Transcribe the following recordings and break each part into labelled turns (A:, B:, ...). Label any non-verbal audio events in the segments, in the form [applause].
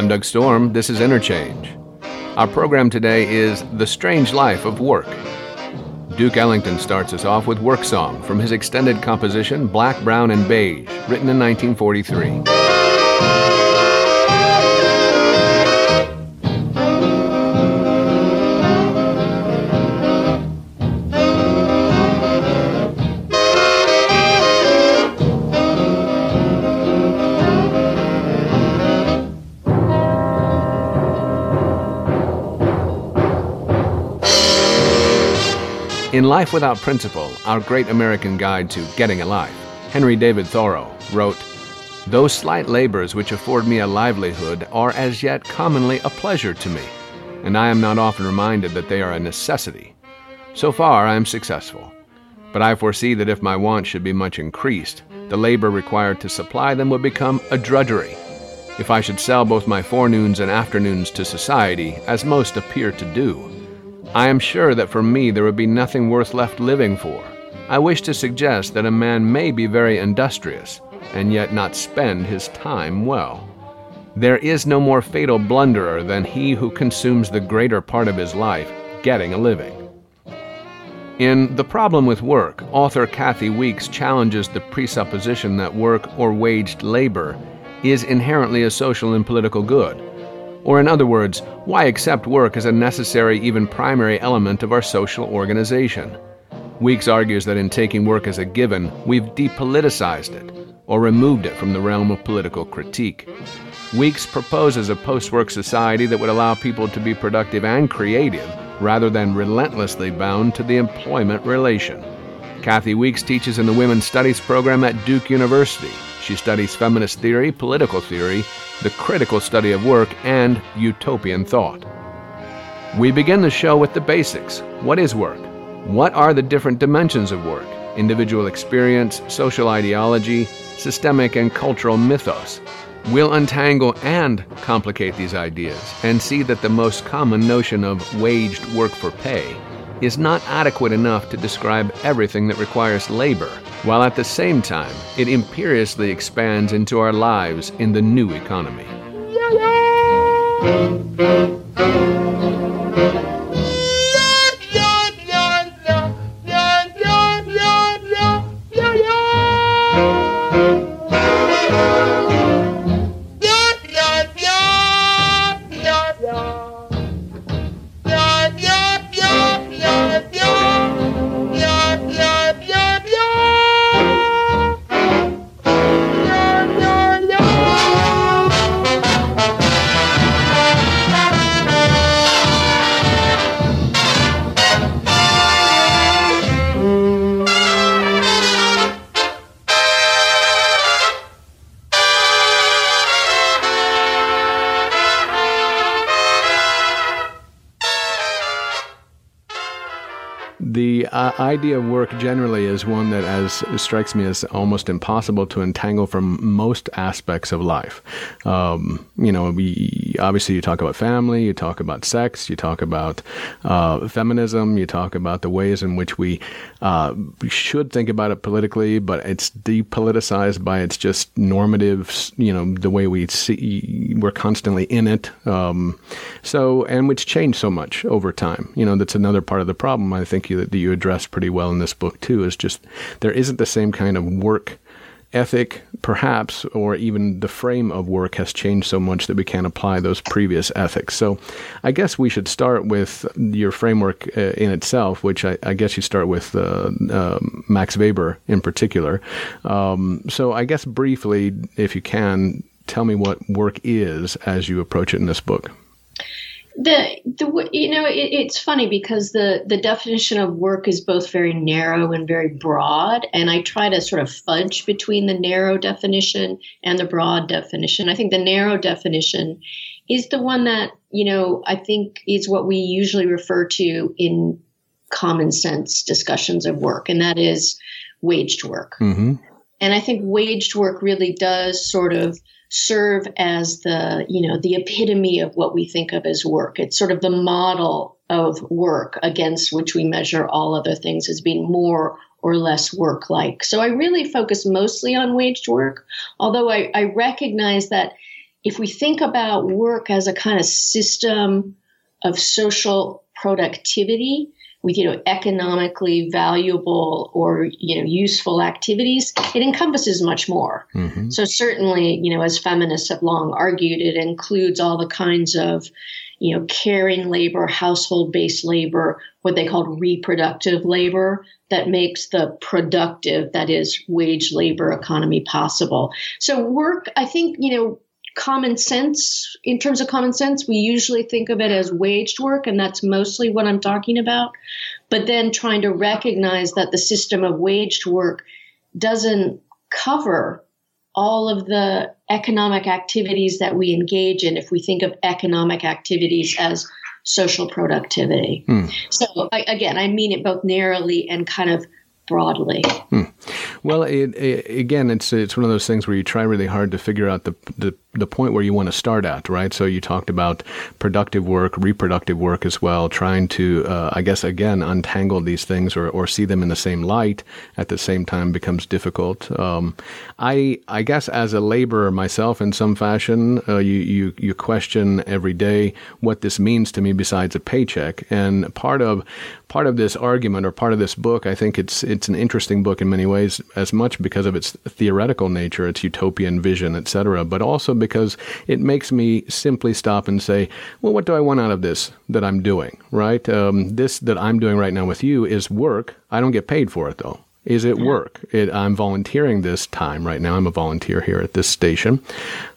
A: I'm Doug Storm. This is Interchange. Our program today is The Strange Life of Work. Duke Ellington starts us off with Work Song from his extended composition Black, Brown, and Beige, written in 1943. In Life Without Principle, our great American guide to getting a life, Henry David Thoreau wrote, Those slight labors which afford me a livelihood are as yet commonly a pleasure to me, and I am not often reminded that they are a necessity. So far I am successful, but I foresee that if my wants should be much increased, the labor required to supply them would become a drudgery. If I should sell both my forenoons and afternoons to society, as most appear to do, I am sure that for me there would be nothing worth left living for. I wish to suggest that a man may be very industrious, and yet not spend his time well. There is no more fatal blunderer than he who consumes the greater part of his life getting a living. In The Problem with Work, author Kathi Weeks challenges the presupposition that work or waged labor is inherently a social and political good or, in other words, why accept work as a necessary, even primary element of our social organization? Weeks argues that in taking work as a given, we've depoliticized it, or removed it from the realm of political critique. Weeks proposes a post work society that would allow people to be productive and creative rather than relentlessly bound to the employment relation. Kathi Weeks teaches in the Women's Studies program at Duke University. She studies feminist theory, political theory, the critical study of work, and utopian thought. We begin the show with the basics. What is work? What are the different dimensions of work? Individual experience, social ideology, systemic and cultural mythos. We'll untangle and complicate these ideas and see that the most common notion of waged work for pay is not adequate enough to describe everything that requires labor while at the same time it imperiously expands into our lives in the new economy. I, idea of work generally is one that as strikes me as almost impossible to entangle from most aspects of life. Um, you know, we obviously you talk about family, you talk about sex, you talk about uh, feminism, you talk about the ways in which we, uh, should think about it politically, but it's depoliticized by its just normative, you know, the way we see we're constantly in it. Um, so, and which changed so much over time. You know, that's another part of the problem I think you, that you address pretty well in this book too. Is just there isn't the same kind of work ethic, perhaps, or even the frame of work has changed so much that we can't apply those previous ethics. So I guess we should start with your framework uh, in itself, which I, I, guess you start with uh, uh, Max Weber in particular. Um, so I guess briefly, if you can, tell me what work is as you approach it in this book
B: the the you know it, it's funny because the the definition of work is both very narrow and very broad and i try to sort of fudge between the narrow definition and the broad definition i think the narrow definition is the one that you know i think is what we usually refer to in common sense discussions of work and that is waged work mm-hmm. and i think waged work really does sort of serve as the you know the epitome of what we think of as work. It's sort of the model of work against which we measure all other things as being more or less work like so i really focus mostly on waged work although I, I recognize that if we think about work as a kind of system of social productivity with you know economically valuable or you know useful activities it encompasses much more mm-hmm. so certainly you know as feminists have long argued it includes all the kinds of you know caring labor household based labor what they called reproductive labor that makes the productive that is wage labor economy possible so work i think you know common sense in terms of common sense we usually think of it as waged work and that's mostly what i'm talking about but then trying to recognize that the system of waged work doesn't cover all of the economic activities that we engage in if we think of economic activities as social productivity hmm. so I, again i mean it both narrowly and kind of broadly. Hmm.
A: Well, it, it, again, it's it's one of those things where you try really hard to figure out the, the the point where you want to start at, right? So you talked about productive work, reproductive work as well, trying to, uh, I guess, again, untangle these things or, or see them in the same light at the same time becomes difficult. Um, I I guess as a laborer myself, in some fashion, uh, you you you question every day what this means to me besides a paycheck, and part of part of this argument or part of this book, I think it's it's an interesting book in many ways, as much because of its theoretical nature, its utopian vision, etc., but also because it makes me simply stop and say, well, what do I want out of this that I'm doing, right? Um, this that I'm doing right now with you is work. I don't get paid for it though. Is it work? It, I'm volunteering this time right now. I'm a volunteer here at this station.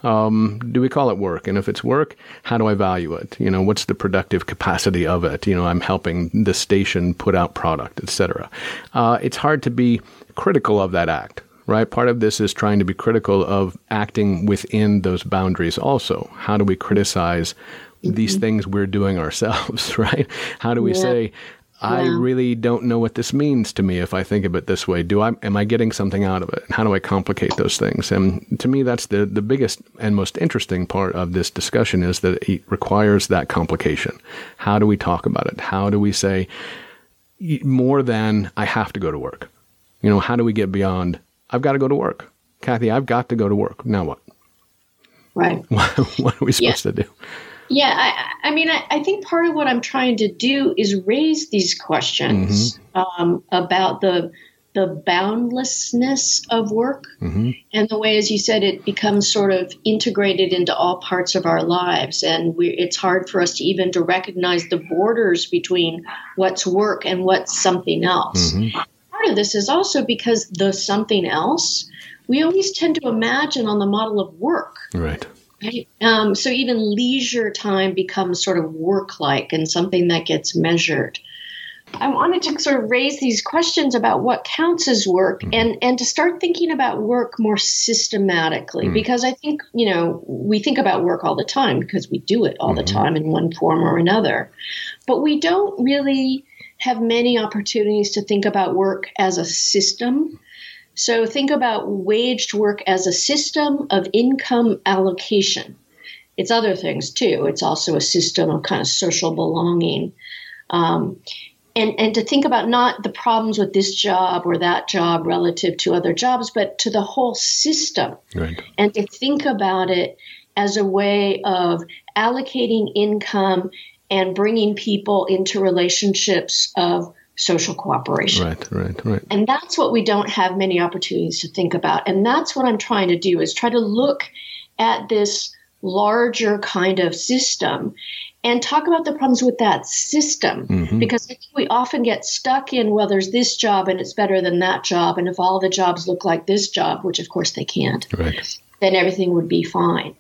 A: Um, do we call it work? And if it's work, how do I value it? You know, what's the productive capacity of it? You know, I'm helping the station put out product, etc. Uh, it's hard to be critical of that act right? Part of this is trying to be critical of acting within those boundaries also. How do we criticize mm-hmm. these things we're doing ourselves, [laughs] right? How do we yeah. say, I really don't know what this means to me if I think of it this way. Do I am I getting something out of it? How do I complicate those things? And to me that's the the biggest and most interesting part of this discussion is that it requires that complication. How do we talk about it? How do we say more than I have to go to work? You know, how do we get beyond I've got to go to work. Kathi, I've got to go to work. Now what?
B: Right. [laughs]
A: what are we supposed yeah. to do?
B: Yeah, I, I mean, I, I, think part of what I'm trying to do is raise these questions mm-hmm. um, about the the boundlessness of work mm-hmm. and the way, as you said, it becomes sort of integrated into all parts of our lives, and we, it's hard for us to even to recognize the borders between what's work and what's something else. Mm-hmm. Part of this is also because the something else we always tend to imagine on the model of work.
A: Right.
B: Right. Um, so even leisure time becomes sort of work like and something that gets measured. I wanted to sort of raise these questions about what counts as work mm-hmm. and, and to start thinking about work more systematically mm-hmm. because I think, you know, we think about work all the time because we do it all mm-hmm. the time in one form or another. But we don't really have many opportunities to think about work as a system so think about waged work as a system of income allocation. It's other things too. It's also a system of kind of social belonging. Um, and, and to think about not the problems with this job or that job relative to other jobs, but to the whole system. Right. And to think about it as a way of allocating income and bringing people into relationships of social cooperation.
A: Right, right, right.
B: And that's what we don't have many opportunities to think about. And that's what I'm trying to do is try to look at this larger kind of system and talk about the problems with that system mm-hmm. because we often get stuck in well there's this job and it's better than that job and if all the jobs look like this job which of course they can't
A: right
B: then everything would be fine.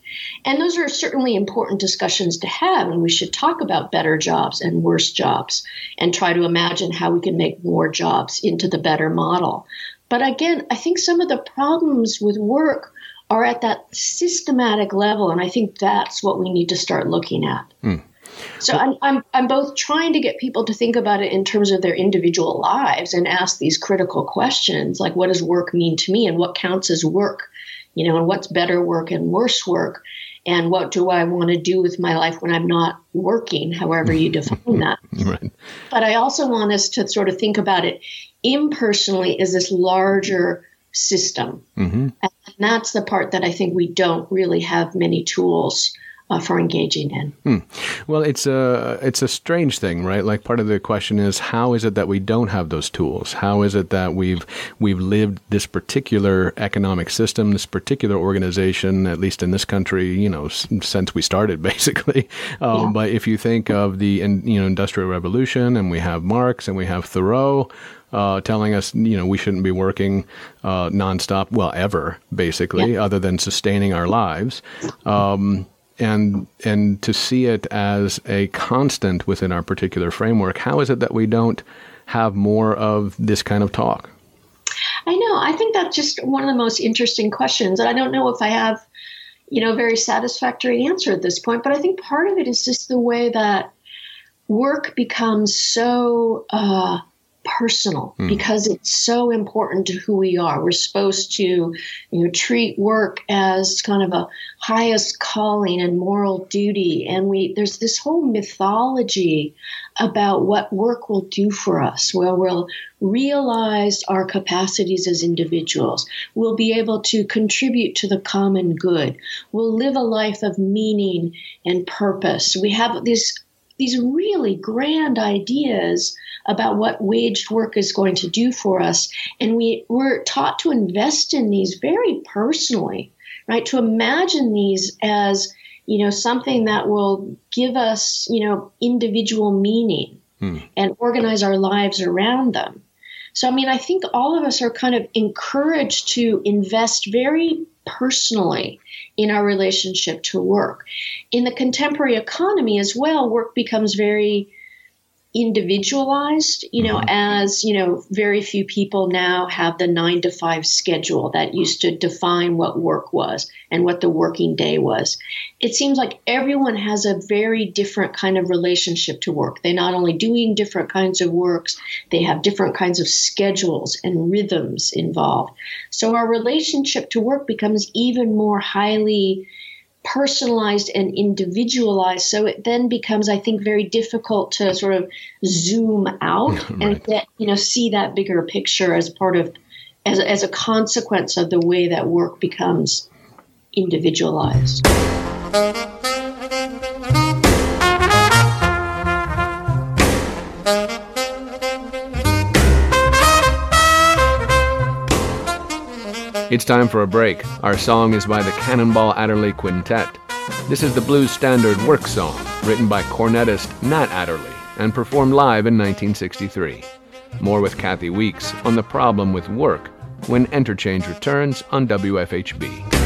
B: And those are certainly important discussions to have, and we should talk about better jobs and worse jobs and try to imagine how we can make more jobs into the better model. But again, I think some of the problems with work are at that systematic level, and I think that's what we need to start looking at. Mm. So I'm, I'm, I'm both trying to get people to think about it in terms of their individual lives and ask these critical questions like, what does work mean to me and what counts as work? You know, and what's better work and worse work, and what do I want to do with my life when I'm not working, however you define that. [laughs] right. But I also want us to sort of think about it impersonally as this larger system. Mm-hmm. And And that's the part that I think we don't really have many tools uh, for engaging in.
A: Hmm. Well, it's a it's a strange thing, right? Like part of the question is how is it that we don't have those tools? How is it that we've we've lived this particular economic system, this particular organization, at least in this country, you know, s- since we started, [laughs] basically. Um, yeah. But if you think of the you know industrial revolution, and we have Marx and we have Thoreau. Uh, telling us, you know, we shouldn't be working uh, nonstop, well, ever, basically, yeah. other than sustaining our lives. Um, and and to see it as a constant within our particular framework how is it that we don't have more of this kind of talk?
B: I know. I think that's just one of the most interesting questions and i don't know if i have you know a very satisfactory answer at this point but i think part of it is just the way that work becomes so uh, personal mm. because it's so important to who we are. We're supposed to, you know, treat work as kind of a highest calling and moral duty. And we there's this whole mythology about what work will do for us, where we'll realize our capacities as individuals. We'll be able to contribute to the common good. We'll live a life of meaning and purpose. We have these these really grand ideas about what waged work is going to do for us. And we, we're taught to invest in these very personally, right? To imagine these as, you know, something that will give us, you know, individual meaning hmm. and organize our lives around them. So, I mean, I think all of us are kind of encouraged to invest very personally in our relationship to work. In the contemporary economy as well, work becomes very individualized, you know, mm-hmm. as, you know, very few people now have the nine to five schedule that used to define what work was and what the working day was. It seems like everyone has a very different kind of relationship to work. They're not only doing different kinds of works, they have different kinds of schedules and rhythms involved. So our relationship to work becomes even more highly personalized and individualized. So it then becomes, I think, very difficult to sort of zoom out [laughs] right. and get, you know, see that bigger picture as part of, as, as a consequence of the way that work becomes individualized.
A: It's time for a break. Our song is by the Cannonball Adderley Quintet. This is the blues standard work song, written by cornetist Nat Adderley and performed live in 1963. More with Kathi Weeks on the problem with work when Interchange returns on WFHB.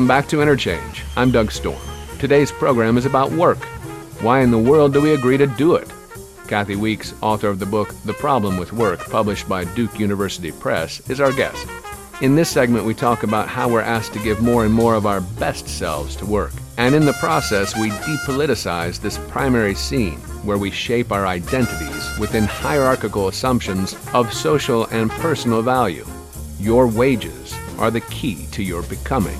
A: Welcome back to Interchange. I'm Doug Storm. Today's program is about work. Why in the world do we agree to do it? Kathi Weeks, author of the book The Problem with Work, published by Duke University Press, is our guest. In this segment, we talk about how we're asked to give more and more of our best selves to work. And in the process, we depoliticize this primary scene where we shape our identities within hierarchical assumptions of social and personal value. Your wages are the key to your becoming.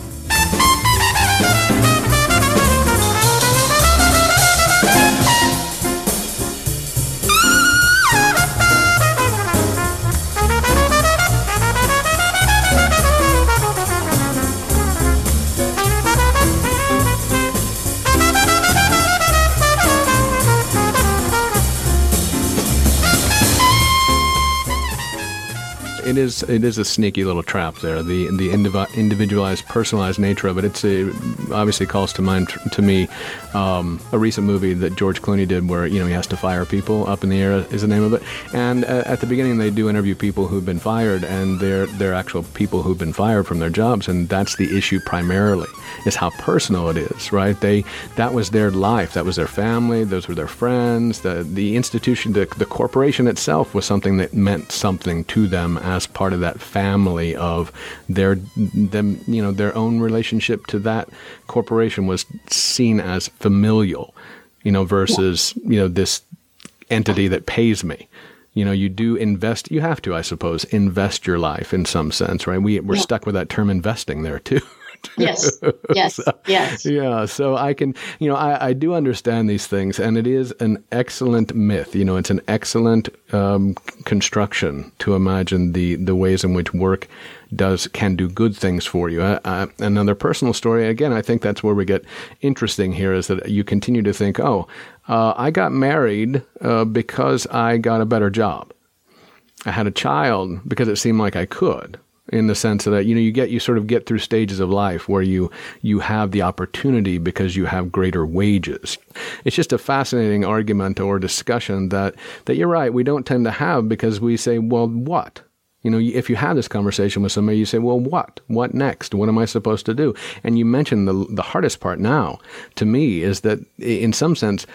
A: It is it is a sneaky little trap there. The the individualized, personalized nature of it. It's a, obviously calls to mind to me um, a recent movie that George Clooney did, where you know he has to fire people. Up in the air is the name of it. And uh, at the beginning, they do interview people who've been fired, and they're they're actual people who've been fired from their jobs, and that's the issue primarily is how personal it is. Right? They that was their life, that was their family, those were their friends. The the institution, the the corporation itself was something that meant something to them as as part of that family of their them you know their own relationship to that corporation was seen as familial you know versus you know this entity that pays me. You know you do invest you have to i suppose invest your life in some sense right? We, we're yeah. stuck with that term investing there too [laughs] [laughs]
B: yes yes so, yes
A: yeah so i can you know I, I do understand these things and it is an excellent myth you know it's an excellent um, construction to imagine the the ways in which work does can do good things for you. Another personal story. Again, I think that's where we get interesting here is that you continue to think, oh, uh, I got married uh, because I got a better job. I had a child because it seemed like I could in the sense that you know you get you sort of get through stages of life where you you have the opportunity because you have greater wages. It's just a fascinating argument or discussion that that you're right we don't tend to have because we say well what you know, if you have this conversation with somebody, you say, "Well, what? What next? What am I supposed to do?" And you mentioned the the hardest part now to me is that, in some sense,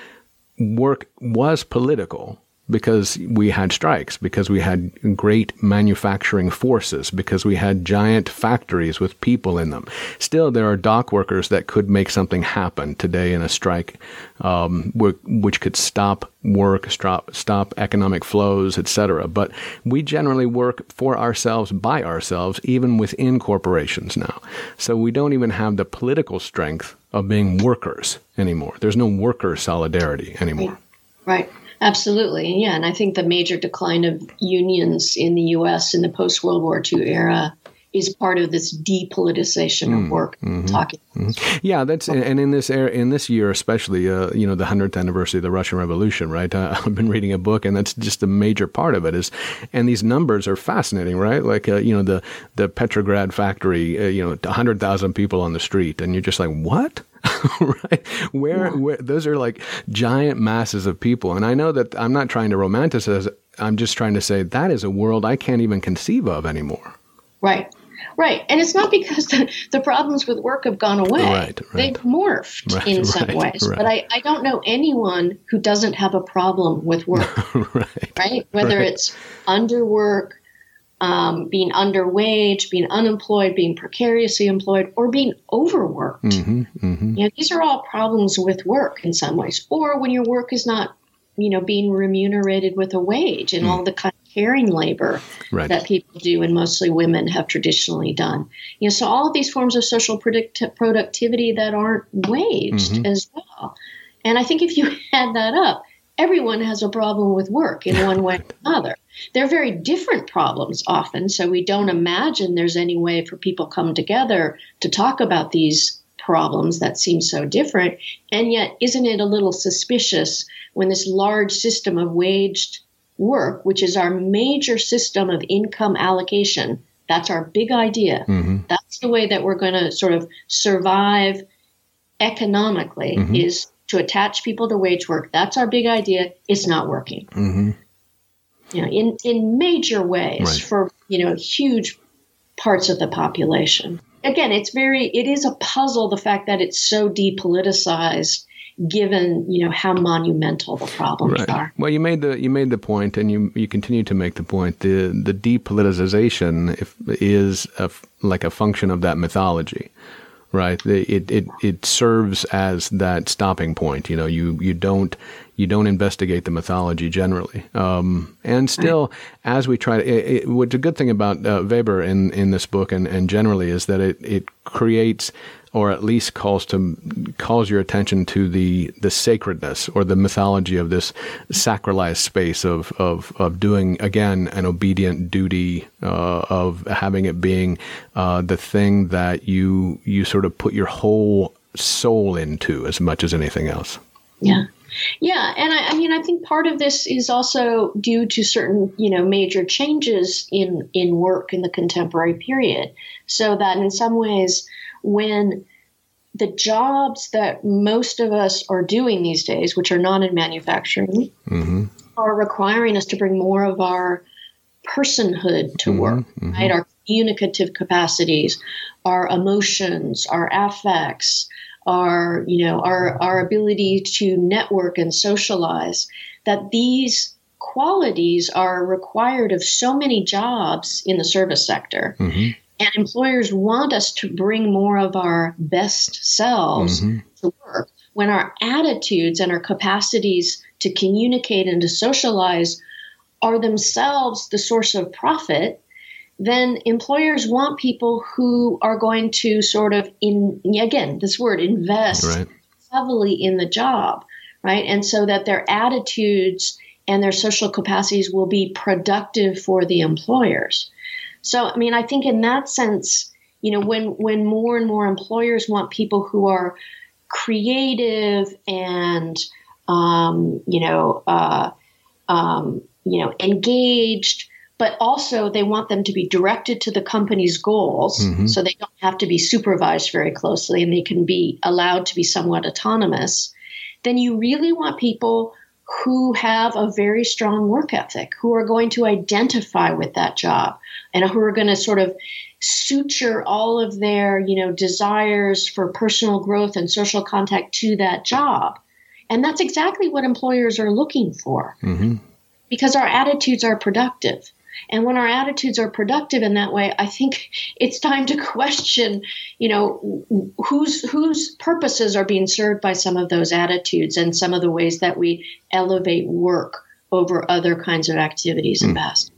A: work was political because we had strikes, because we had great manufacturing forces, because we had giant factories with people in them. Still, there are dock workers that could make something happen today in a strike, um, which could stop work, stop, stop economic flows, etc. But we generally work for ourselves, by ourselves, even within corporations now. So we don't even have the political strength of being workers anymore. There's no worker solidarity anymore.
B: Right. Absolutely. Yeah. And I think the major decline of unions in the U.S. in the post World War II era is part of this depoliticization mm, of work. Mm-hmm, talking.
A: Mm-hmm. Yeah, that's and in this era, in this year especially, uh, you know, the hundredth anniversary of the Russian Revolution, right? Uh, [laughs] I've been reading a book, and that's just a major part of it. Is and these numbers are fascinating, right? Like uh, you know, the the Petrograd factory, uh, you know, hundred thousand people on the street, and you're just like, what? [laughs] right? Where, yeah. where those are like giant masses of people. And I know that I'm not trying to romanticize. I'm just trying to say that is a world I can't even conceive of anymore.
B: Right. Right. And it's not because [laughs] the, the problems with work have gone away. Right, right. They've morphed right, in some ways. But I, I don't know anyone who doesn't have a problem with work. [laughs] right. Right. Whether it's underwork, um, being underwage, being unemployed, being precariously employed, or being overworked. Mm-hmm, mm-hmm. You know, these are all problems with work in some ways. Or when your work is not, you know, being remunerated with a wage and mm. all the kind of caring labor right. that people do and mostly women have traditionally done. You know, so all of these forms of social predict- productivity that aren't waged mm-hmm. as well. And I think if you [laughs] add that up, everyone has a problem with work in one way or [laughs] another. They're very different problems often, so we don't imagine there's any way for people come together to talk about these problems that seem so different. And yet, isn't it a little suspicious when this large system of waged work, which is our major system of income allocation, that's our big idea. Mm-hmm. That's the way that we're going to sort of survive economically mm-hmm. is to attach people to wage work. That's our big idea. It's not working. Mm-hmm. You know, in in major ways right. for you know huge parts of the population. again, it's very, it is a puzzle, the fact that it's so depoliticized given you know how monumental the problems right. are.
A: Well, you made the you made the point, and you you continue to make the point. The the depoliticization if, is a, like a function of that mythology, right? It it it serves as that stopping point. You know, you you don't you don't investigate the mythology generally. Um, and still, right. as we try to, it, it, what's a good thing about uh, Weber in, in this book and, and generally is that it, it creates or at least calls to calls your attention to the the sacredness or the mythology of this sacralized space of of, of doing again an obedient duty uh, of having it being uh, the thing that you you sort of put your whole soul into as much as anything else.
B: Yeah. Yeah, and I, I, mean, I think part of this is also due to certain, you know, major changes in in work in the contemporary period. So that in some ways, when the jobs that most of us are doing these days, which are not in manufacturing, mm-hmm. are requiring us to bring more of our personhood to mm-hmm. work, mm-hmm. right? Our communicative capacities, our emotions, our affects, our you know our our ability to network and socialize. That these qualities are required of so many jobs in the service sector. Mm-hmm. And employers want us to bring more of our best selves mm-hmm. to work when our attitudes and our capacities to communicate and to socialize are themselves the source of profit, then employers want people who are going to sort of in again this word invest right. heavily in the job, right? And so that their attitudes and their social capacities will be productive for the employers. So, I mean, I think in that sense, you know, when when more and more employers want people who are creative and um, you know, uh, um, you know, engaged, but also they want them to be directed to the company's goals, mm-hmm. so they don't have to be supervised very closely, and they can be allowed to be somewhat autonomous. Then you really want people who have a very strong work ethic, who are going to identify with that job and who are going to sort of suture all of their, you know, desires for personal growth and social contact to that job. And that's exactly what employers are looking for. Mm-hmm. Because our attitudes are productive. And when our attitudes are productive in that way, I think it's time to [laughs] question, you know, whose whose purposes are being served by some of those attitudes and some of the ways that we elevate work over other kinds of activities mm. and best.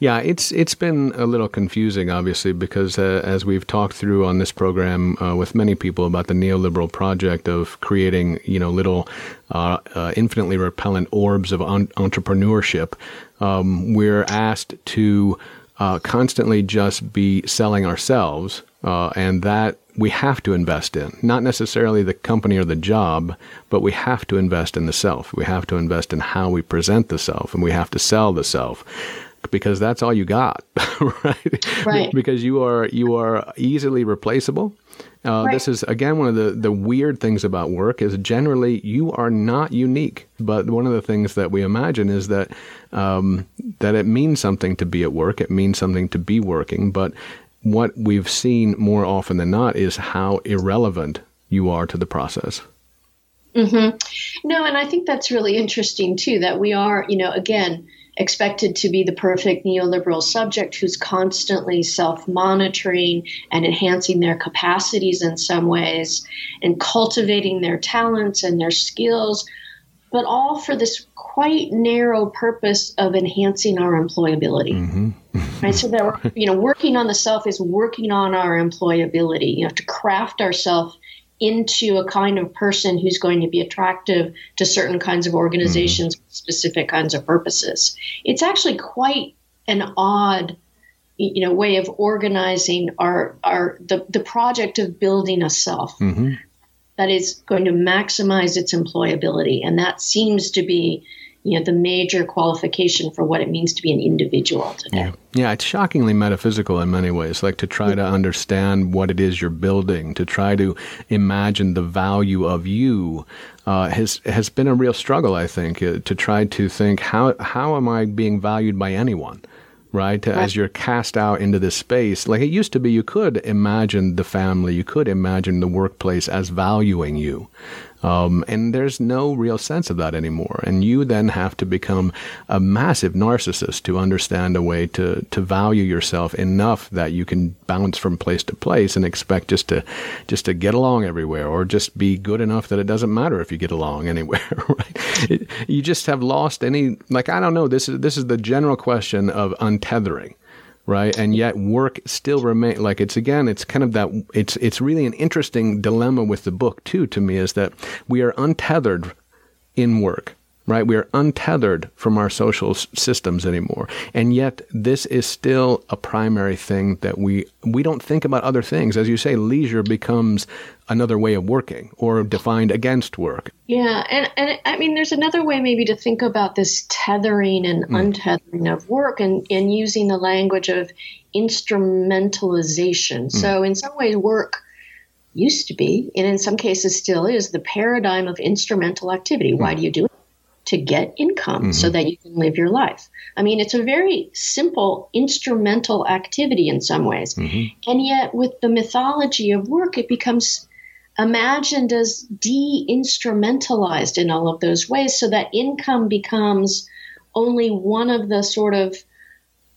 A: Yeah, it's it's been a little confusing, obviously, because uh, as we've talked through on this program uh, with many people about the neoliberal project of creating, you know, little uh, uh infinitely repellent orbs of un- entrepreneurship, um, we're asked to uh, constantly just be selling ourselves, uh, and that we have to invest in. Not necessarily the company or the job, but we have to invest in the self. We have to invest in how we present the self, and we have to sell the self because that's all you got, [laughs] right?
B: Right.
A: because you are you are easily replaceable. Uh, right. This is again one of the the weird things about work is generally you are not unique. But one of the things that we imagine is that um, that it means something to be at work. It means something to be working. But what we've seen more often than not is how irrelevant you are to the process.
B: Mm-hmm. No, and I think that's really interesting too. That we are, you know, again expected to be the perfect neoliberal subject who's constantly self monitoring and enhancing their capacities in some ways and cultivating their talents and their skills, but all for this quite narrow purpose of enhancing our employability. Mm-hmm. [laughs] right? So that you know, working on the self is working on our employability, you know, to craft ourselves into a kind of person who's going to be attractive to certain kinds of organizations mm-hmm. specific kinds of purposes. It's actually quite an odd you know way of organizing our our the, the project of building a self mm-hmm. that is going to maximize its employability and that seems to be you know the major qualification for what it means to be an individual today.
A: Yeah. yeah, it's shockingly metaphysical in many ways. Like to try to understand what it is you're building, to try to imagine the value of you, uh, has has been a real struggle. I think uh, to try to think how how am I being valued by anyone. right? right? As you're cast out into this space. Like it used to be, you could imagine the family, you could imagine the workplace as valuing you. Um, and there's no real sense of that anymore. And you then have to become a massive narcissist to understand a way to, to value yourself enough that you can bounce from place to place and expect just to just to get along everywhere or just be good enough that it doesn't matter if you get along [laughs] anywhere. Right? It, you just have lost any like I don't know. This is this is the general question of untethering right? And yet work still remain like it's again, it's kind of that it's it's really an interesting dilemma with the book too to me is that we are untethered in work right? We are untethered from our social systems anymore. And yet this is still a primary thing that we we don't think about other things. As you say, leisure becomes another way of working or defined against work.
B: Yeah, and and I mean there's another way maybe to think about this tethering and mm. untethering of work and, and using the language of instrumentalization. Mm. So in some ways work used to be, and in some cases still is, the paradigm of instrumental activity. Why mm. do you do it? to get income mm-hmm. so that you can live your life. I mean, it's a very simple instrumental activity in some ways. Mm-hmm. And yet, with the mythology of work, it becomes imagined as de instrumentalized in all of those ways so that income becomes only one of the sort of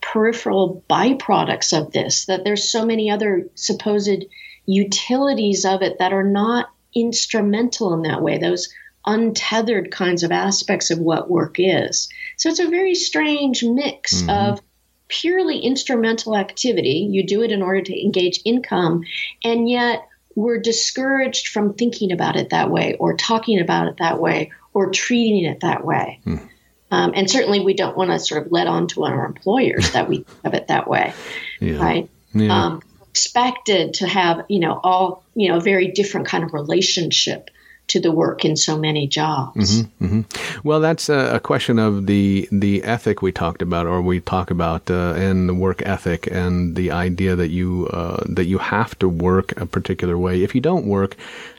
B: peripheral byproducts of this, that there's so many other supposed utilities of it that are not instrumental in that way. Those untethered kinds of aspects of what work is. So it's a very strange mix mm-hmm. of purely instrumental activity. You do it in order to engage income, and yet we're discouraged from thinking about it that way, or talking about it that way, or treating it that way. Mm. Um, and certainly, we don't want to sort of let on to our employers that we have it that way, yeah. right? Yeah. Um, expected to have, you know, all you know, a very different kind of relationship to the work in so many jobs.
A: Mm-hmm, mm-hmm. Well, that's a, question of the the ethic we talked about, or we talk about, uh, and the work ethic, and the idea that you uh, that you have to work a particular way. If you don't work,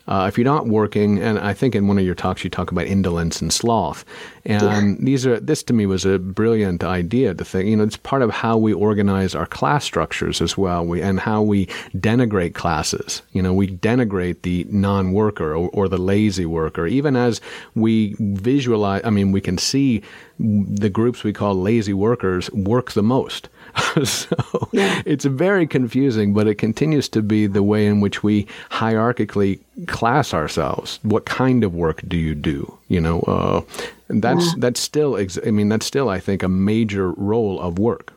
A: uh, if you're not working, and I think in one of your talks you talk about indolence and sloth, and yeah. these are this to me was a brilliant idea to think. You know, it's part of how we organize our class structures as well, we, and how we denigrate classes. You know, we denigrate the non-worker or, or the lazy worker, even as we visualize. I mean, we can see the groups we call lazy workers work the most. [laughs] so yeah. it's very confusing, but it continues to be the way in which we hierarchically class ourselves. What kind of work do you do? You know, uh, that's yeah. that's still. Ex- I mean, that's still, I think, a major role of work.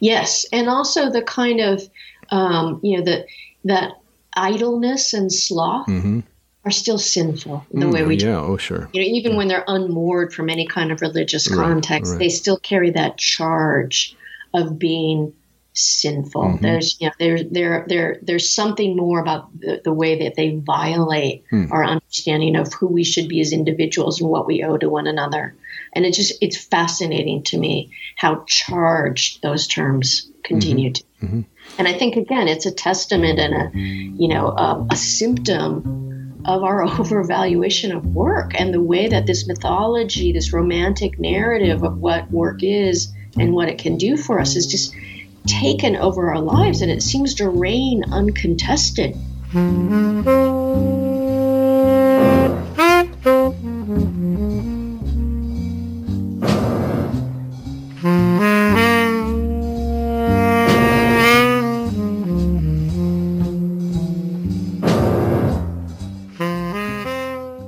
B: Yes, and also the kind of um, you know that that idleness and sloth. Mm-hmm are still sinful the mm, way we
A: yeah, do. oh sure.
B: You know, even
A: yeah.
B: when they're unmoored from any kind of religious context, right, right. they still carry that charge of being sinful. Mm-hmm. There's you know there there there there's something more about the, the way that they violate mm. our understanding of who we should be as individuals and what we owe to one another. And it just it's fascinating to me how charged those terms continue mm-hmm. to. Mm-hmm. And I think again it's a testament and a you know a, a symptom of our [laughs] overvaluation of work and the way that this mythology, this romantic narrative of what work is and what it can do for us is just taken over our lives and it seems to reign uncontested.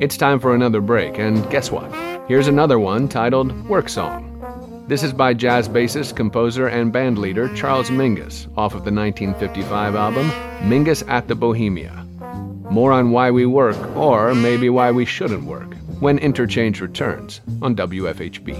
A: It's time for another break, and guess what? Here's another one titled Work Song. This is by jazz bassist, composer, and bandleader Charles Mingus off of the 1955 album Mingus at the Bohemia. More on why we work, or maybe why we shouldn't work, when Interchange returns on WFHB.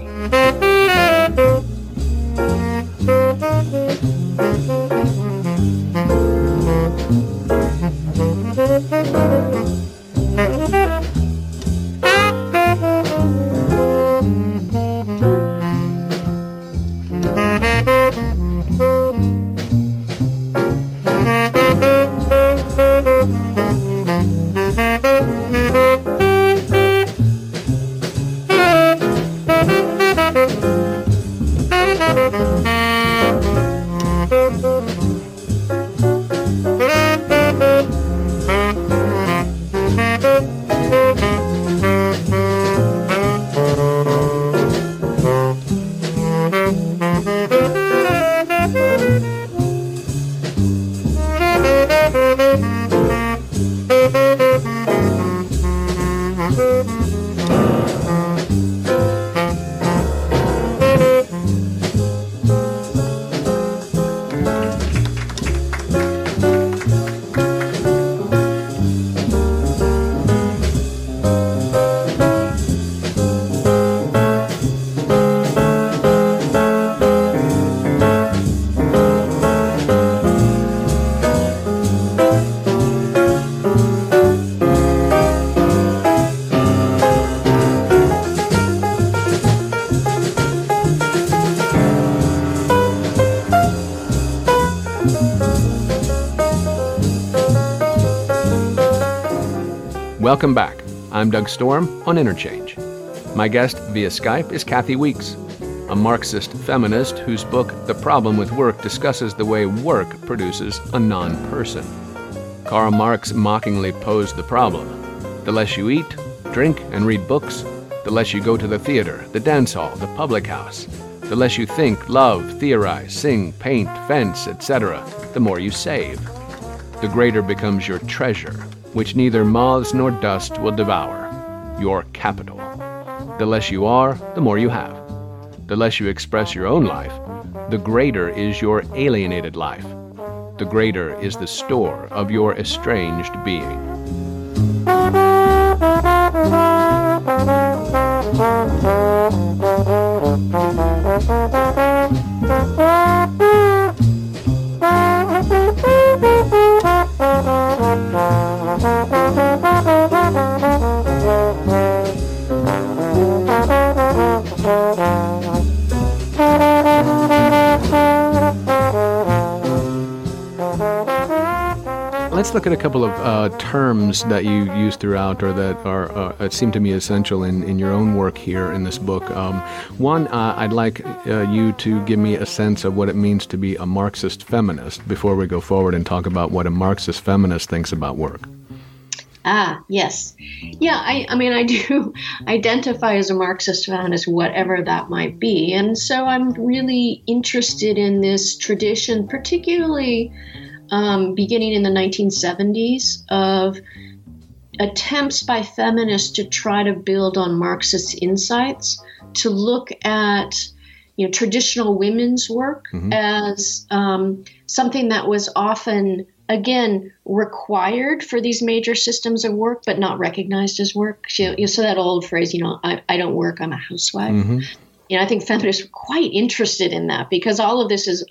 A: Welcome back. I'm Doug Storm on Interchange. My guest via Skype is Kathi Weeks, a Marxist feminist whose book, The Problem with Work, discusses the way work produces a non person. Karl Marx mockingly posed the problem the less you eat, drink, and read books, the less you go to the theater, the dance hall, the public house, the less you think, love, theorize, sing, paint, fence, etc., the more you save. The greater becomes your treasure, which neither moths nor dust will devour, your capital. The less you are, the more you have. The less you express your own life, the greater is your alienated life. The greater is the store of your estranged being. Let's look at a couple of uh, terms that you use throughout or that are uh, seem to me essential in, in your own work here in this book. Um, one, uh, I'd like uh, you to give me a sense of what it means to be a Marxist feminist before we go forward and talk about what a Marxist feminist thinks about work.
B: Ah, yes. Yeah, I, I mean, I do [laughs] identify as a Marxist feminist, whatever that might be. And so I'm really interested in this tradition, particularly um, beginning in the 1970s of attempts by feminists to try to build on Marxist insights, to look at you know traditional women's work mm-hmm. as um, something that was often again required for these major systems of work but not recognized as work so, you know, so that old phrase you know I, I don't work i'm a housewife mm-hmm. you know i think feminists were quite interested in that because all of this is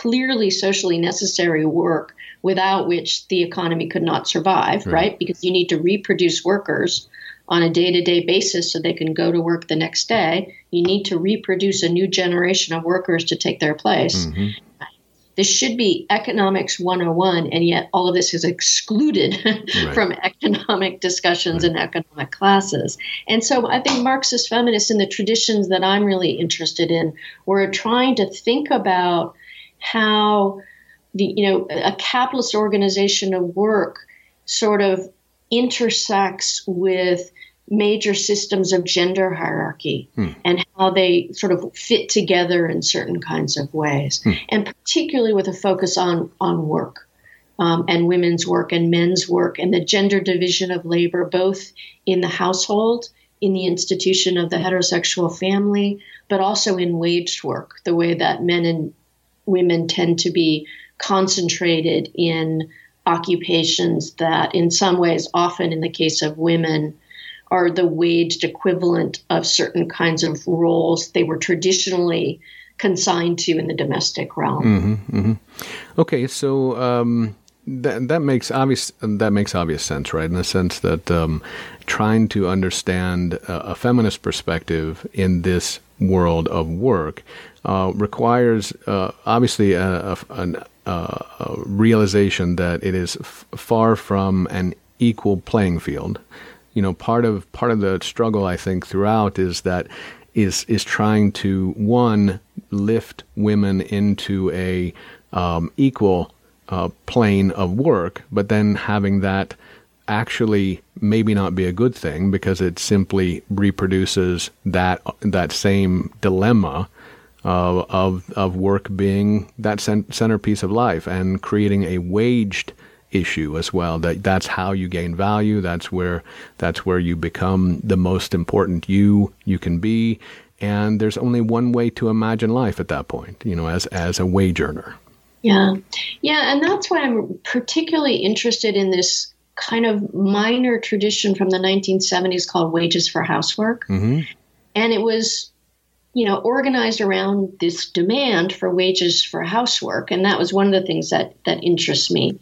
B: clearly socially necessary work without which the economy could not survive, right? right? Because you need to reproduce workers on a day to day basis so they can go to work the next day. You need to reproduce a new generation of workers to take their place. Mm-hmm. This should be economics 101, and yet all of this is excluded [laughs] right. from economic discussions right. and economic classes. And so I think Marxist feminists, in the traditions that I'm really interested in, were trying to think about how the you know a capitalist organization of work sort of intersects with major systems of gender hierarchy hmm. and how they sort of fit together in certain kinds of ways, hmm. and particularly with a focus on on work. Um, and women's work and men's work and the gender division of labor, both in the household, in the institution of the heterosexual family, but also in waged work, the way that men and women tend to be concentrated in occupations that, in some ways, often in the case of women, are the waged equivalent of certain kinds of roles they were traditionally consigned to in the domestic realm.
A: Mm-hmm, mm-hmm. Okay, so um, that that makes obvious that makes obvious sense, right? In the sense that um, trying to understand a, a feminist perspective in this world of work uh, requires uh, obviously a, a, a, realization that it is f- far from an equal playing field. You know, part of part of the struggle I think throughout is that is is trying to one lift women into a um, equal uh, plane of work, but then having that actually maybe not be a good thing because it simply reproduces that that same dilemma uh, of of work being that centerpiece of life and creating a waged issue as well. That that's how you gain value. That's where that's where you become the most important you you can be. And there's only one way to imagine life at that point. You know, as as a wage earner.
B: Yeah, yeah, and that's why I'm particularly interested in this kind of minor tradition from the 1970s called wages for housework. Mm-hmm. And it was you know, organized around this demand for wages for housework, and that was one of the things that that interests me.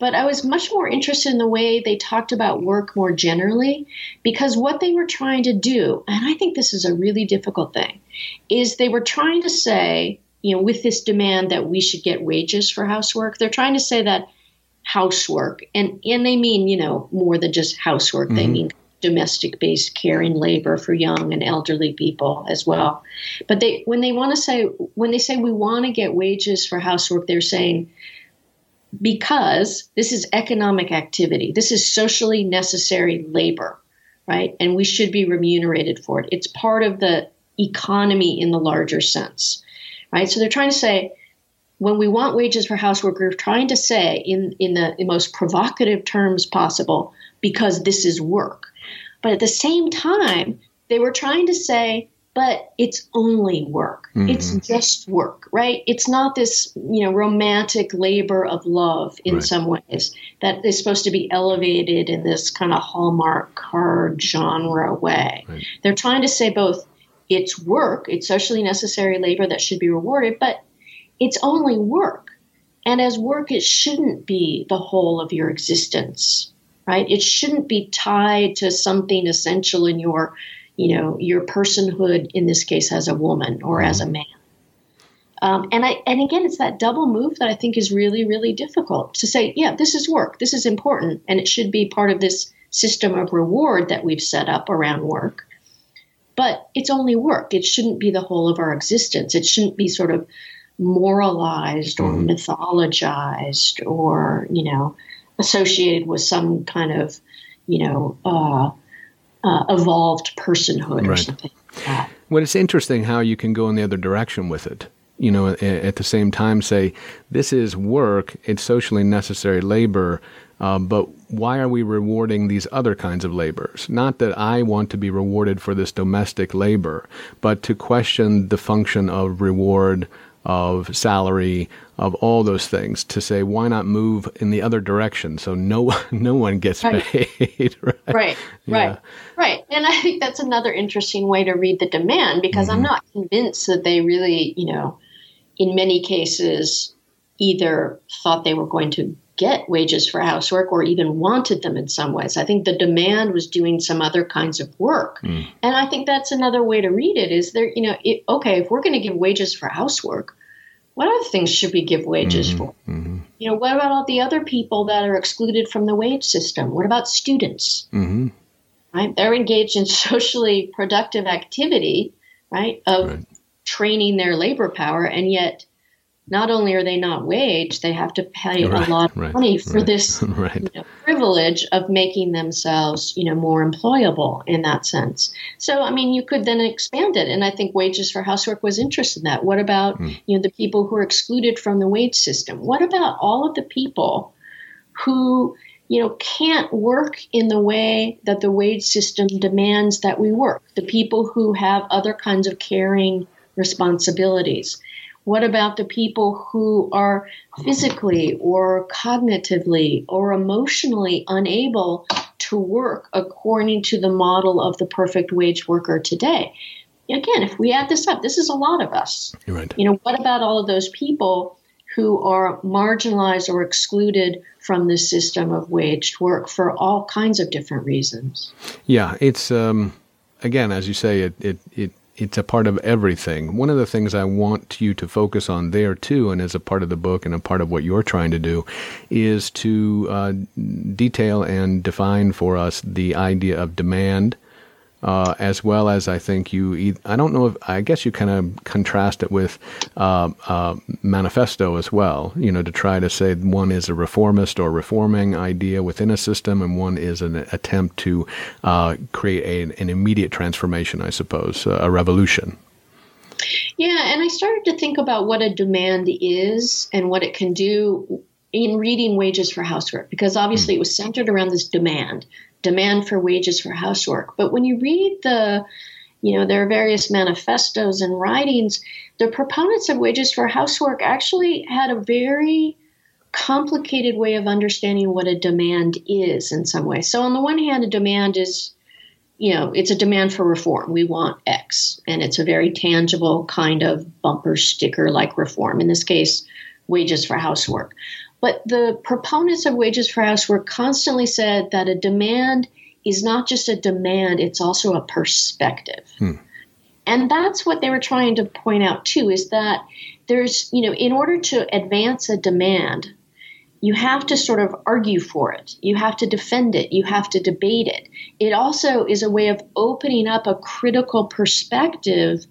B: But I was much more interested in the way they talked about work more generally, because what they were trying to do, and I think this is a really difficult thing, is they were trying to say, you know, with this demand that we should get wages for housework, they're trying to say that housework, and and they mean, you know, more than just housework. Mm-hmm. They mean domestic based caring labor for young and elderly people as well. But they when they want to say when they say we want to get wages for housework, they're saying because this is economic activity. This is socially necessary labor, right? And we should be remunerated for it. It's part of the economy in the larger sense. Right? So they're trying to say when we want wages for housework, we're trying to say in, in the in most provocative terms possible, because this is work. But at the same time, they were trying to say, but it's only work. Mm-hmm. It's just work, right? It's not this, you know, romantic labor of love in right. some ways that is supposed to be elevated in this kind of hallmark card genre way. Right. They're trying to say both it's work, it's socially necessary labor that should be rewarded, but it's only work. And as work, it shouldn't be the whole of your existence right? It shouldn't be tied to something essential in your, you know, your personhood in this case as a woman or as a man. Um, and I and again, it's that double move that I think is really really difficult to say. Yeah, this is work. This is important, and it should be part of this system of reward that we've set up around work. But it's only work. It shouldn't be the whole of our existence. It shouldn't be sort of moralized or mm-hmm. mythologized or you know associated with some kind of, you know, uh, uh, evolved personhood right. or something like that.
A: Well, it's interesting how you can go in the other direction with it. You know, at the same time, say, this is work, it's socially necessary labor, uh, but why are we rewarding these other kinds of labors? Not that I want to be rewarded for this domestic labor, but to question the function of reward of salary, of all those things to say why not move in the other direction so no [laughs] no one gets right. paid [laughs]
B: right right yeah. right right and i think that's another interesting way to read the demand because mm-hmm. i'm not convinced that they really you know in many cases either thought they were going to get wages for housework or even wanted them in some ways. I think the demand was doing some other kinds of work. Mm. And I think that's another way to read it is there, you know, it, okay, if we're going to give wages for housework, what other things should we give wages mm-hmm. for? Mm-hmm. You know, what about all the other people that are excluded from the wage system? What about students? Mm-hmm. Right? They're engaged in [laughs] socially productive activity, right, of right. training their labor power, and yet not only are they not wage, they have to pay right, a lot of right, money for right, this [laughs] you know, privilege of making themselves, you know, more employable in that sense. So, I mean, you could then expand it, and I think wages for housework was interested in that. What about mm. you know the people who are excluded from the wage system? What about all of the people who you know can't work in the way that the wage system demands that we work? The people who have other kinds of caring responsibilities what about the people who are physically or cognitively or emotionally unable to work according to the model of the perfect wage worker today? Again, if we add this up, this is a lot of us.
A: Right.
B: You know, what about all of those people who are marginalized or excluded from the system of waged work for all kinds of different reasons?
A: Yeah, it's um, again, as you say, it it it it's a part of everything. One of the things I want you to focus on there too, and as a part of the book and a part of what you're trying to do, is to uh, detail and define for us the idea of demand uh, as well as I think you. I don't know if I guess you kind of contrast it with uh, uh, manifesto as well. You know, to try to say one is a reformist or reforming idea within a system, and one is an attempt to uh, create a, an immediate transformation. I suppose a revolution.
B: Yeah, and I started to think about what a demand is and what it can do in reading Wages for Housework because obviously hmm. it was centered around this demand, demand for wages for housework. But when you read the, you know, there are various manifestos and writings, the proponents of wages for housework actually had a very complicated way of understanding what a demand is in some way. So on the one hand, a demand is you know, it's a demand for reform. We want X, and it's a very tangible kind of bumper sticker like reform. In this case, wages for housework. But the proponents of wages for housework constantly said that a demand is not just a demand, it's also a perspective. Hmm. And that's what they were trying to point out too is that there's, you know, in order to advance a demand, you have to sort of argue for it. You have to defend it. You have to debate it. It also is a way of opening up a critical perspective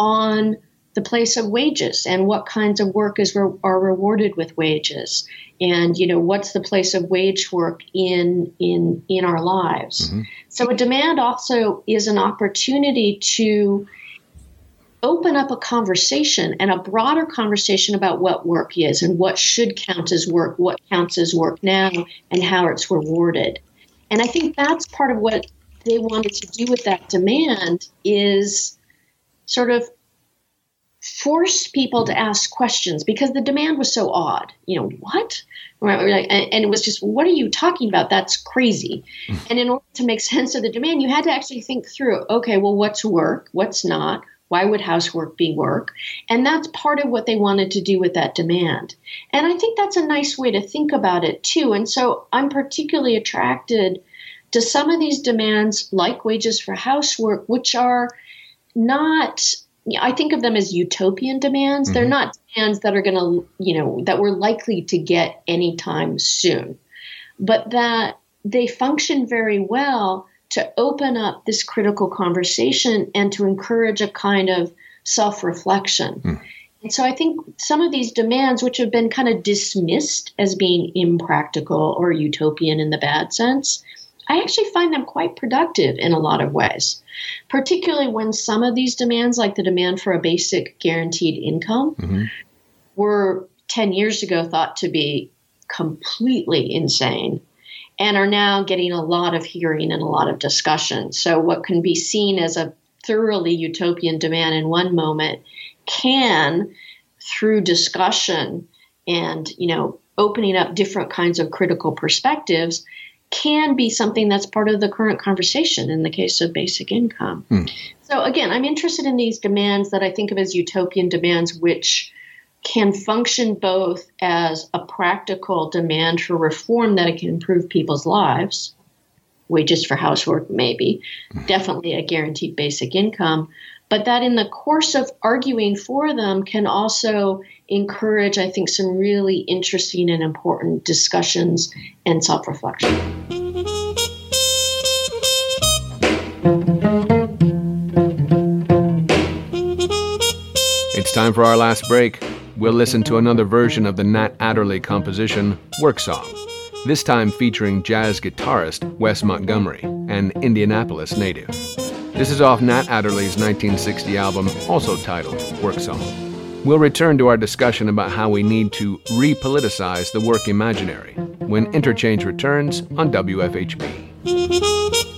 B: on the place of wages and what kinds of work is re- are rewarded with wages. And you know what's the place of wage work in in in our lives. Mm-hmm. so a demand also is an opportunity to open up a conversation and a broader conversation about what work is and what should count as work what counts as work now and how it's rewarded. And i think that's part of what they wanted to do with that demand is sort of force people to ask questions because the demand was so odd. You know, what? And it was just, what are you talking about? That's crazy. Hmm. and in order to make sense of the demand, you had to actually think through okay, well, what's work? What's not? Why would housework be work? And that's part of what they wanted to do with that demand. And I think that's a nice way to think about it, too. And so I'm particularly attracted to some of these demands, like wages for housework, which are not I think of them as utopian demands. Mm-hmm. They're not demands that are going to, you know, that we're likely to get anytime soon, but that they function very well to open up this critical conversation and to encourage a kind of self reflection. Mm. And so I think some of these demands, which have been kind of dismissed as being impractical or utopian in the bad sense, I actually find them quite productive in a lot of ways, particularly when some of these demands, like the demand for a basic guaranteed income, mm-hmm. were 10 years ago thought to be completely insane and are now getting a lot of hearing and a lot of discussion. So, what can be seen as a thoroughly utopian demand in one moment can, through discussion and, you know, opening up different kinds of critical perspectives, can be something that's part of the current conversation in the case of basic income. Hmm. So, again, I'm interested in these demands that I think of as utopian demands, which can function both as a practical demand for reform that it can improve people's lives, wages for housework, maybe, hmm. definitely a guaranteed basic income, but that in the course of arguing for them can also encourage, I think, some really interesting and important discussions and self reflection.
A: It's time for our last break. We'll listen to another version of the Nat Adderley composition, Work Song, this time featuring jazz guitarist Wes Montgomery, an Indianapolis native. This is off Nat Adderley's 1960 album, also titled Work Song. We'll return to our discussion about how we need to repoliticize the work imaginary when Interchange returns on WFHB.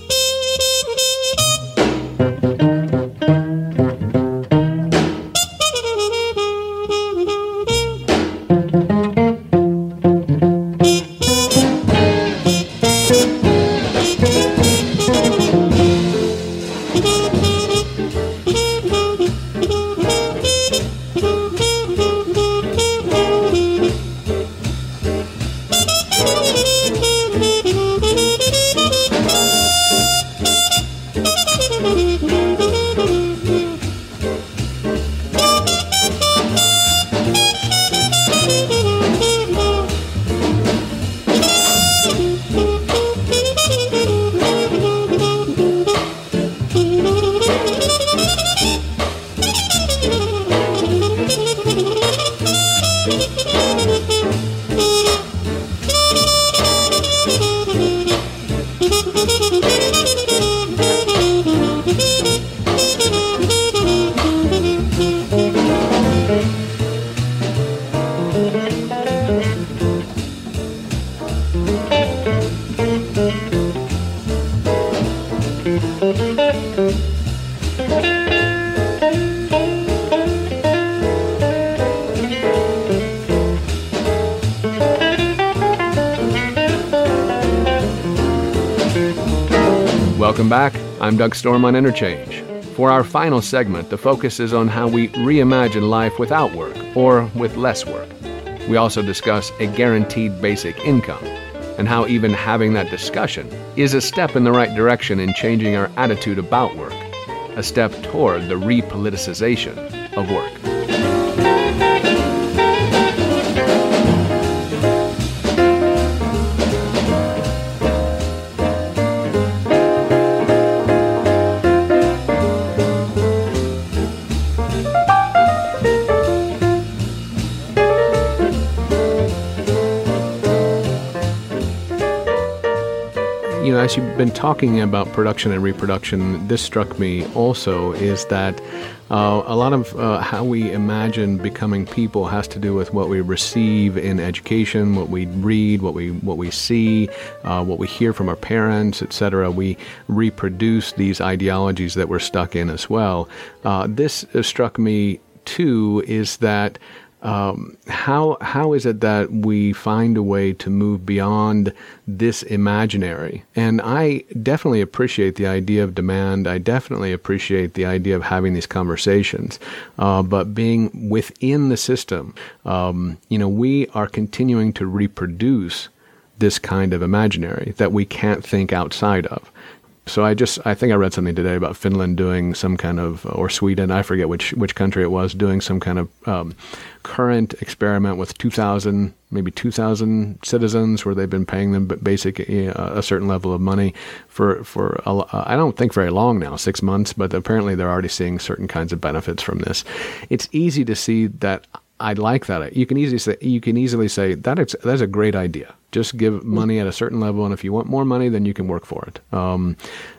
A: I'm Doug Storm on Interchange. For our final segment, the focus is on how we reimagine life without work or with less work. We also discuss a guaranteed basic income and how even having that discussion is a step in the right direction in changing our attitude about work, a step toward the repoliticization of work. Been talking about production and reproduction, this struck me also is that uh, a lot of uh, how we imagine becoming people has to do with what we receive in education, what we read, what we what we see, uh, what we hear from our parents, etc. We reproduce these ideologies that we're stuck in as well. Uh, this struck me too is that um, how how is it that we find a way to move beyond this imaginary? And I definitely appreciate the idea of demand. I definitely appreciate the idea of having these conversations. Uh, but being within the system, um, you know, we are continuing to reproduce this kind of imaginary that we can't think outside of. So I just I think I read something today about Finland doing some kind of or Sweden I forget which which country it was doing some kind of um, current experiment with 2,000 maybe 2,000 citizens where they've been paying them basic uh, a certain level of money for for I don't think very long now six months but apparently they're already seeing certain kinds of benefits from this. It's easy to see that I like that. You can easily say you can easily say that it's that's a great idea. Just give money at a certain level, and if you want more money, then you can work for it. Um,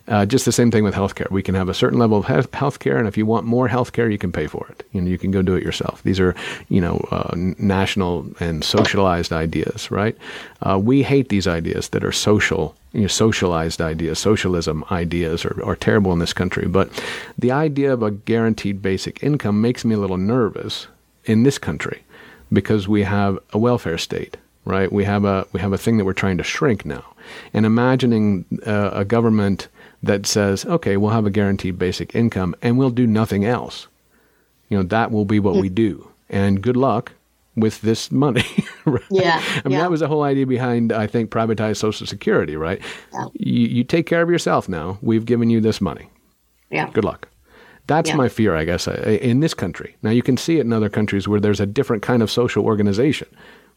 A: uh, just the same thing with healthcare. We can have a certain level of health healthcare, and if you want more healthcare, you can pay for it. You know, you can go do it yourself. These are, you know, uh, national and socialized ideas, right? Uh, we hate these ideas that are social you know, socialized ideas, socialism ideas are, are terrible in this country. But the idea of a guaranteed basic income makes me a little nervous in this country because we have a welfare state right? We have a we have a thing that we're trying to shrink now, and imagining uh, a government that says, okay, we'll have a guaranteed basic income and we'll do nothing else. You know, that will be what we do, and good luck with this money. [laughs]
B: right? Yeah,
A: I mean
B: yeah.
A: that was the whole idea behind I think privatized Social Security, right? Yeah. You, you take care of yourself now. We've given you this money.
B: Yeah.
A: Good luck. That's yeah. my fear, I guess, uh, in this country. Now, you can see it in other countries where there's a different kind of social organization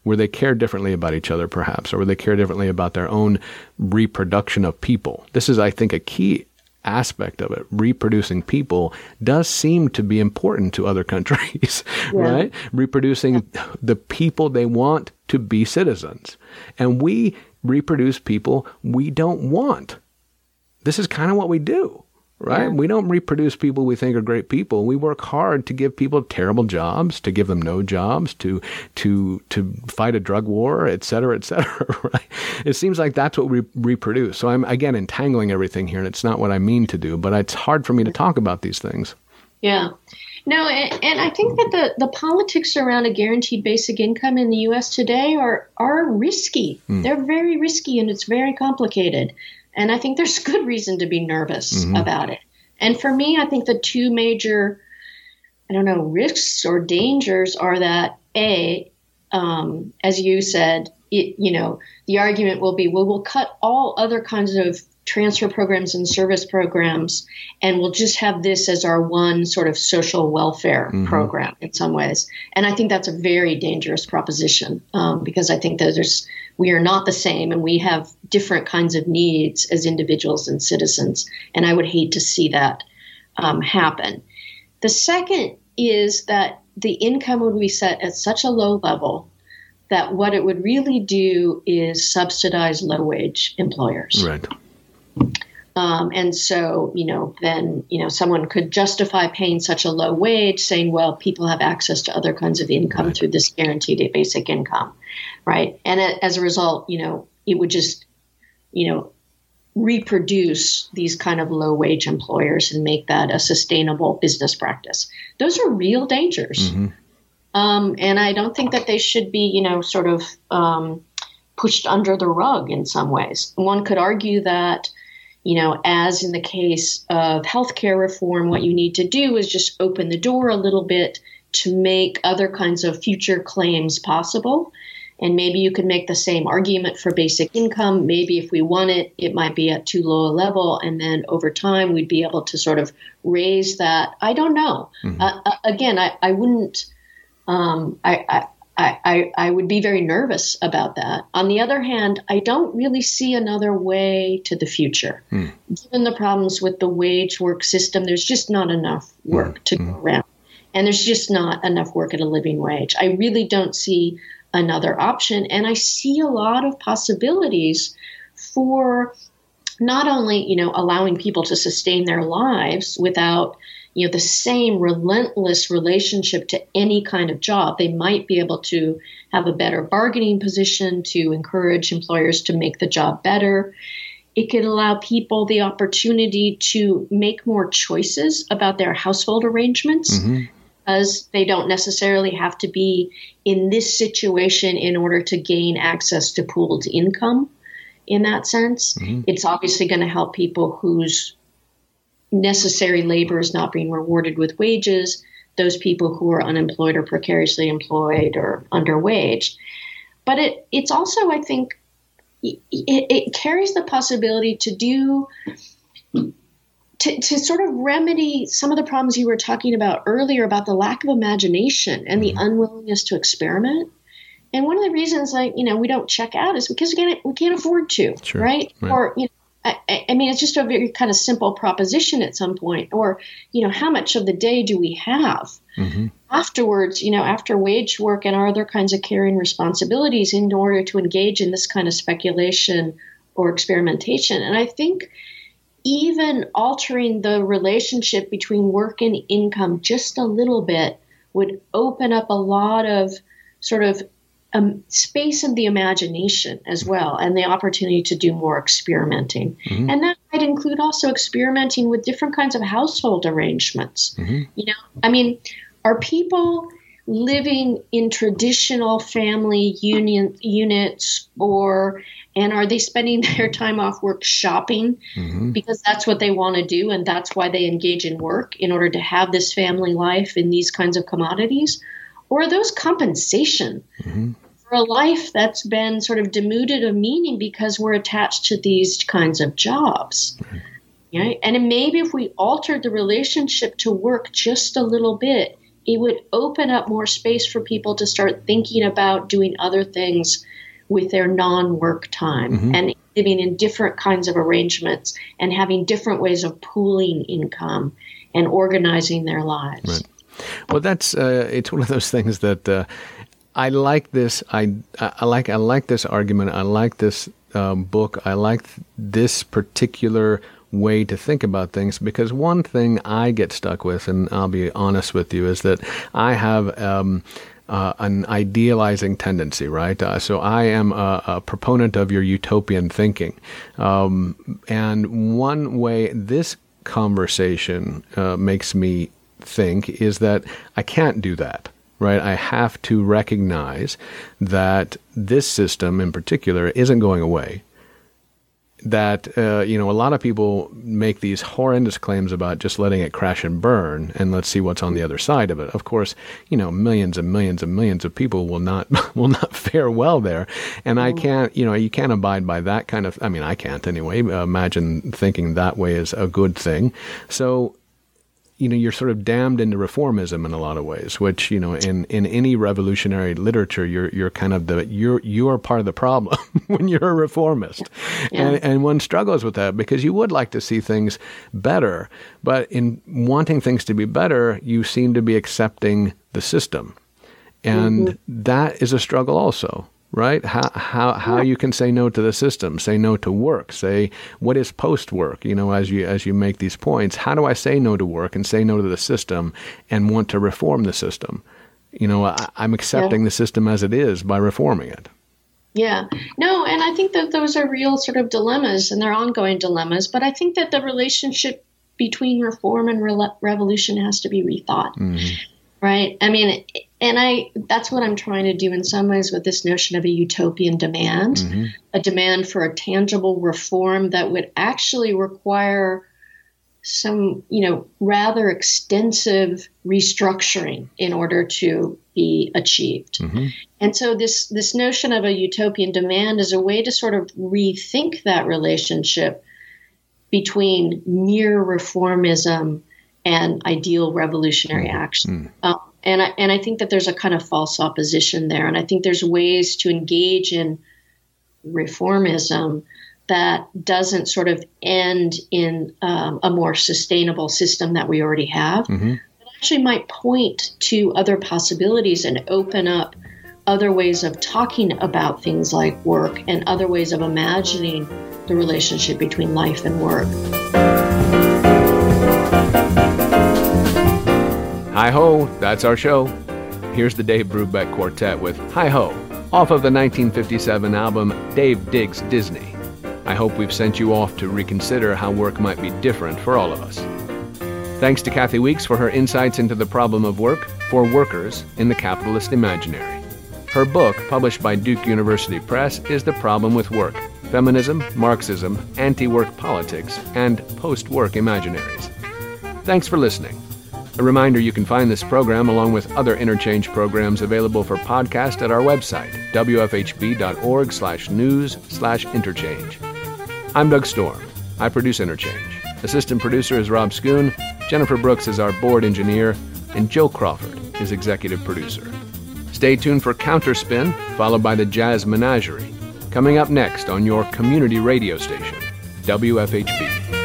A: where they care differently about each other, perhaps, or where they care differently about their own reproduction of people. This is, I think, a key aspect of it. Reproducing people does seem to be important to other [laughs] countries, yeah. right? Reproducing yeah. the people they want to be citizens. And we reproduce people we don't want. This is kind of what we do right? Yeah. We don't reproduce people we think are great people. We work hard to give people terrible jobs, to give them no jobs, to to to fight a drug war, et cetera, et cetera. [laughs] Right? It seems like that's what we reproduce. So I'm again entangling everything here, and it's not what I mean to do. But it's hard for me to talk about these things.
B: Yeah. No, and, and I think that the, the politics around a guaranteed basic income in the U.S. today are are risky. Mm. They're very risky, and it's very complicated. And I think there's good reason to be nervous mm-hmm. about it. And for me, I think the two major, I don't know, risks or dangers are that A, um, as you said, it, you know, the argument will be, well, we'll cut all other kinds of transfer programs and service programs, and we'll just have this as our one sort of social welfare mm-hmm. program in some ways. And I think that's a very dangerous proposition um, because I think that there's we are not the same and we have different kinds of needs as individuals and citizens. And I would hate to see that um, happen. The second is that the income would be set at such a low level that what it would really do is subsidize low wage employers.
A: Right.
B: Um, and so, you know, then, you know, someone could justify paying such a low wage, saying, well, people have access to other kinds of income right. through this guaranteed basic income, right? And as a result, you know, it would just, you know, reproduce these kind of low wage employers and make that a sustainable business practice. Those are real dangers. Mm-hmm. Um, and I don't think that they should be, you know, sort of um, pushed under the rug in some ways. One could argue that, you know, as in the case of healthcare reform, what you need to do is just open the door a little bit to make other kinds of future claims possible. And maybe you could make the same argument for basic income. Maybe if we want it, it might be at too low a level. And then over time, we'd be able to sort of raise that. I don't know. Mm-hmm. Uh, uh again, I, I wouldn't, um, I, I, I, I would be very nervous about that. On the other hand, I don't really see another way to the future. Mm. Given the problems with the wage work system, there's just not enough work mm. to mm. go around. And there's just not enough work at a living wage. I really don't see another option. And I see a lot of possibilities for not only, you know, allowing people to sustain their lives without, you know, the same relentless relationship to any kind of job. They might be able to have a better bargaining position to encourage employers to make the job better. It could allow people the opportunity to make more choices about their household arrangements. Mm-hmm because they don't necessarily have to be in this situation in order to gain access to pooled income in that sense. Mm-hmm. It's obviously going to help people whose necessary labor is not being rewarded with wages, those people who are unemployed or precariously employed or underwaged. But it, it's also, I think, it, it carries the possibility to do to, to sort of remedy some of the problems you were talking about earlier about the lack of imagination and the unwillingness to experiment. And one of the reasons I, you know, we don't check out is because we can't, we can't afford to, sure. right? right? Or, you know, I, I, mean, it's just a very kind of simple proposition at some point. Or, you know, how much of the day do we have? Mm-hmm. Afterwards, you know, after wage work and our other kinds of caring responsibilities in order to engage in this kind of speculation or experimentation. And I think even altering the relationship between work and income just a little bit would open up a lot of sort of um, space in the imagination as well and the opportunity to do more experimenting. Mm-hmm. And that might include also experimenting with different kinds of household arrangements. Mm-hmm. You know, I mean, are people living in traditional family union units or and are they spending [laughs] their time off work shopping mm-hmm. because that's what they want to do and that's why they engage in work in order to have this family life in these kinds of commodities or are those compensation mm-hmm. For a life that's been sort of denuded of meaning because we're attached to these kinds of jobs right. Right? and maybe if we altered the relationship to work just a little bit it would open up more space for people to start thinking about doing other things with their non work time mm-hmm. and living in different kinds of arrangements and having different ways of pooling income and organizing their lives.
A: Right. Well, that's uh, it's one of those things that uh, I like this. I I like I like this argument. I like this um, book. I like this particular way to think about things because one thing I get stuck with, and I'll be honest with you, is that I have. Um, uh, an idealizing tendency, right? Uh, so I am a, a, proponent of your utopian thinking. Um, and one way this conversation uh, makes me think is that I can't do that. Right, I have to recognize that this system in particular isn't going away. That uh, you know a lot of people make these horrendous claims about just letting it crash and burn and let's see what's on the other side of it. Of course you know millions and millions and millions of people will not [laughs] will not fare well there. And i can't you know you can't abide by that kind of i mean i can't anyway imagine thinking that way is a good thing. So you know, you're sort of damned into reformism in a lot of ways, which, you know, in, in any revolutionary literature, you're, you're kind of the, you're, you are part of the problem [laughs] when you're a reformist. Yeah. And, and one struggles with that because you would like to see things better. But in wanting things to be better, you seem to be accepting the system. And mm-hmm. that is a struggle also right? How how how you can say no to the system, say no to work, say what is post work? You know, as you as you make these points, how do I say no to work and say no to the system and want to reform the system? You know, I, am accepting yeah. the system as it is by reforming it.
B: Yeah. No, and I think that those are real sort of dilemmas and they're ongoing dilemmas. But I think that the relationship between reform and re- revolution has to be rethought. Mm-hmm. Right? I mean, and I that's what I'm trying to do in some ways with this notion of a utopian demand, mm-hmm. a demand for a tangible reform that would actually require some, you know, rather extensive restructuring in order to be achieved. Mm-hmm. And so this this notion of a utopian demand is a way to sort of rethink that relationship between mere reformism and ideal revolutionary mm-hmm. action. Mm. Um, and I, and I think that there's a kind of false opposition there. And I think there's ways to engage in reformism that doesn't sort of end in um, a more sustainable system that we already have. Mm-hmm. It actually might point to other possibilities and open up other ways of talking about things like work and other ways of imagining the relationship between life and work.
A: Hi ho, that's our show. Here's the Dave Brubeck Quartet with Hi Ho, off of the 1957 album Dave Digs Disney. I hope we've sent you off to reconsider how work might be different for all of us. Thanks to Kathi Weeks for her insights into the problem of work for workers in the capitalist imaginary. Her book, published by Duke University Press, is The Problem with Work Feminism, Marxism, Anti Work Politics, and Post Work Imaginaries. Thanks for listening. A reminder you can find this program along with other interchange programs available for podcast at our website, wfhb.org slash news slash interchange. I'm Doug Storm. I produce Interchange. Assistant producer is Rob Schoon. Jennifer Brooks is our board engineer. And Joe Crawford is executive producer. Stay tuned for Counterspin, followed by the Jazz Menagerie. Coming up next on your community radio station, WFHB.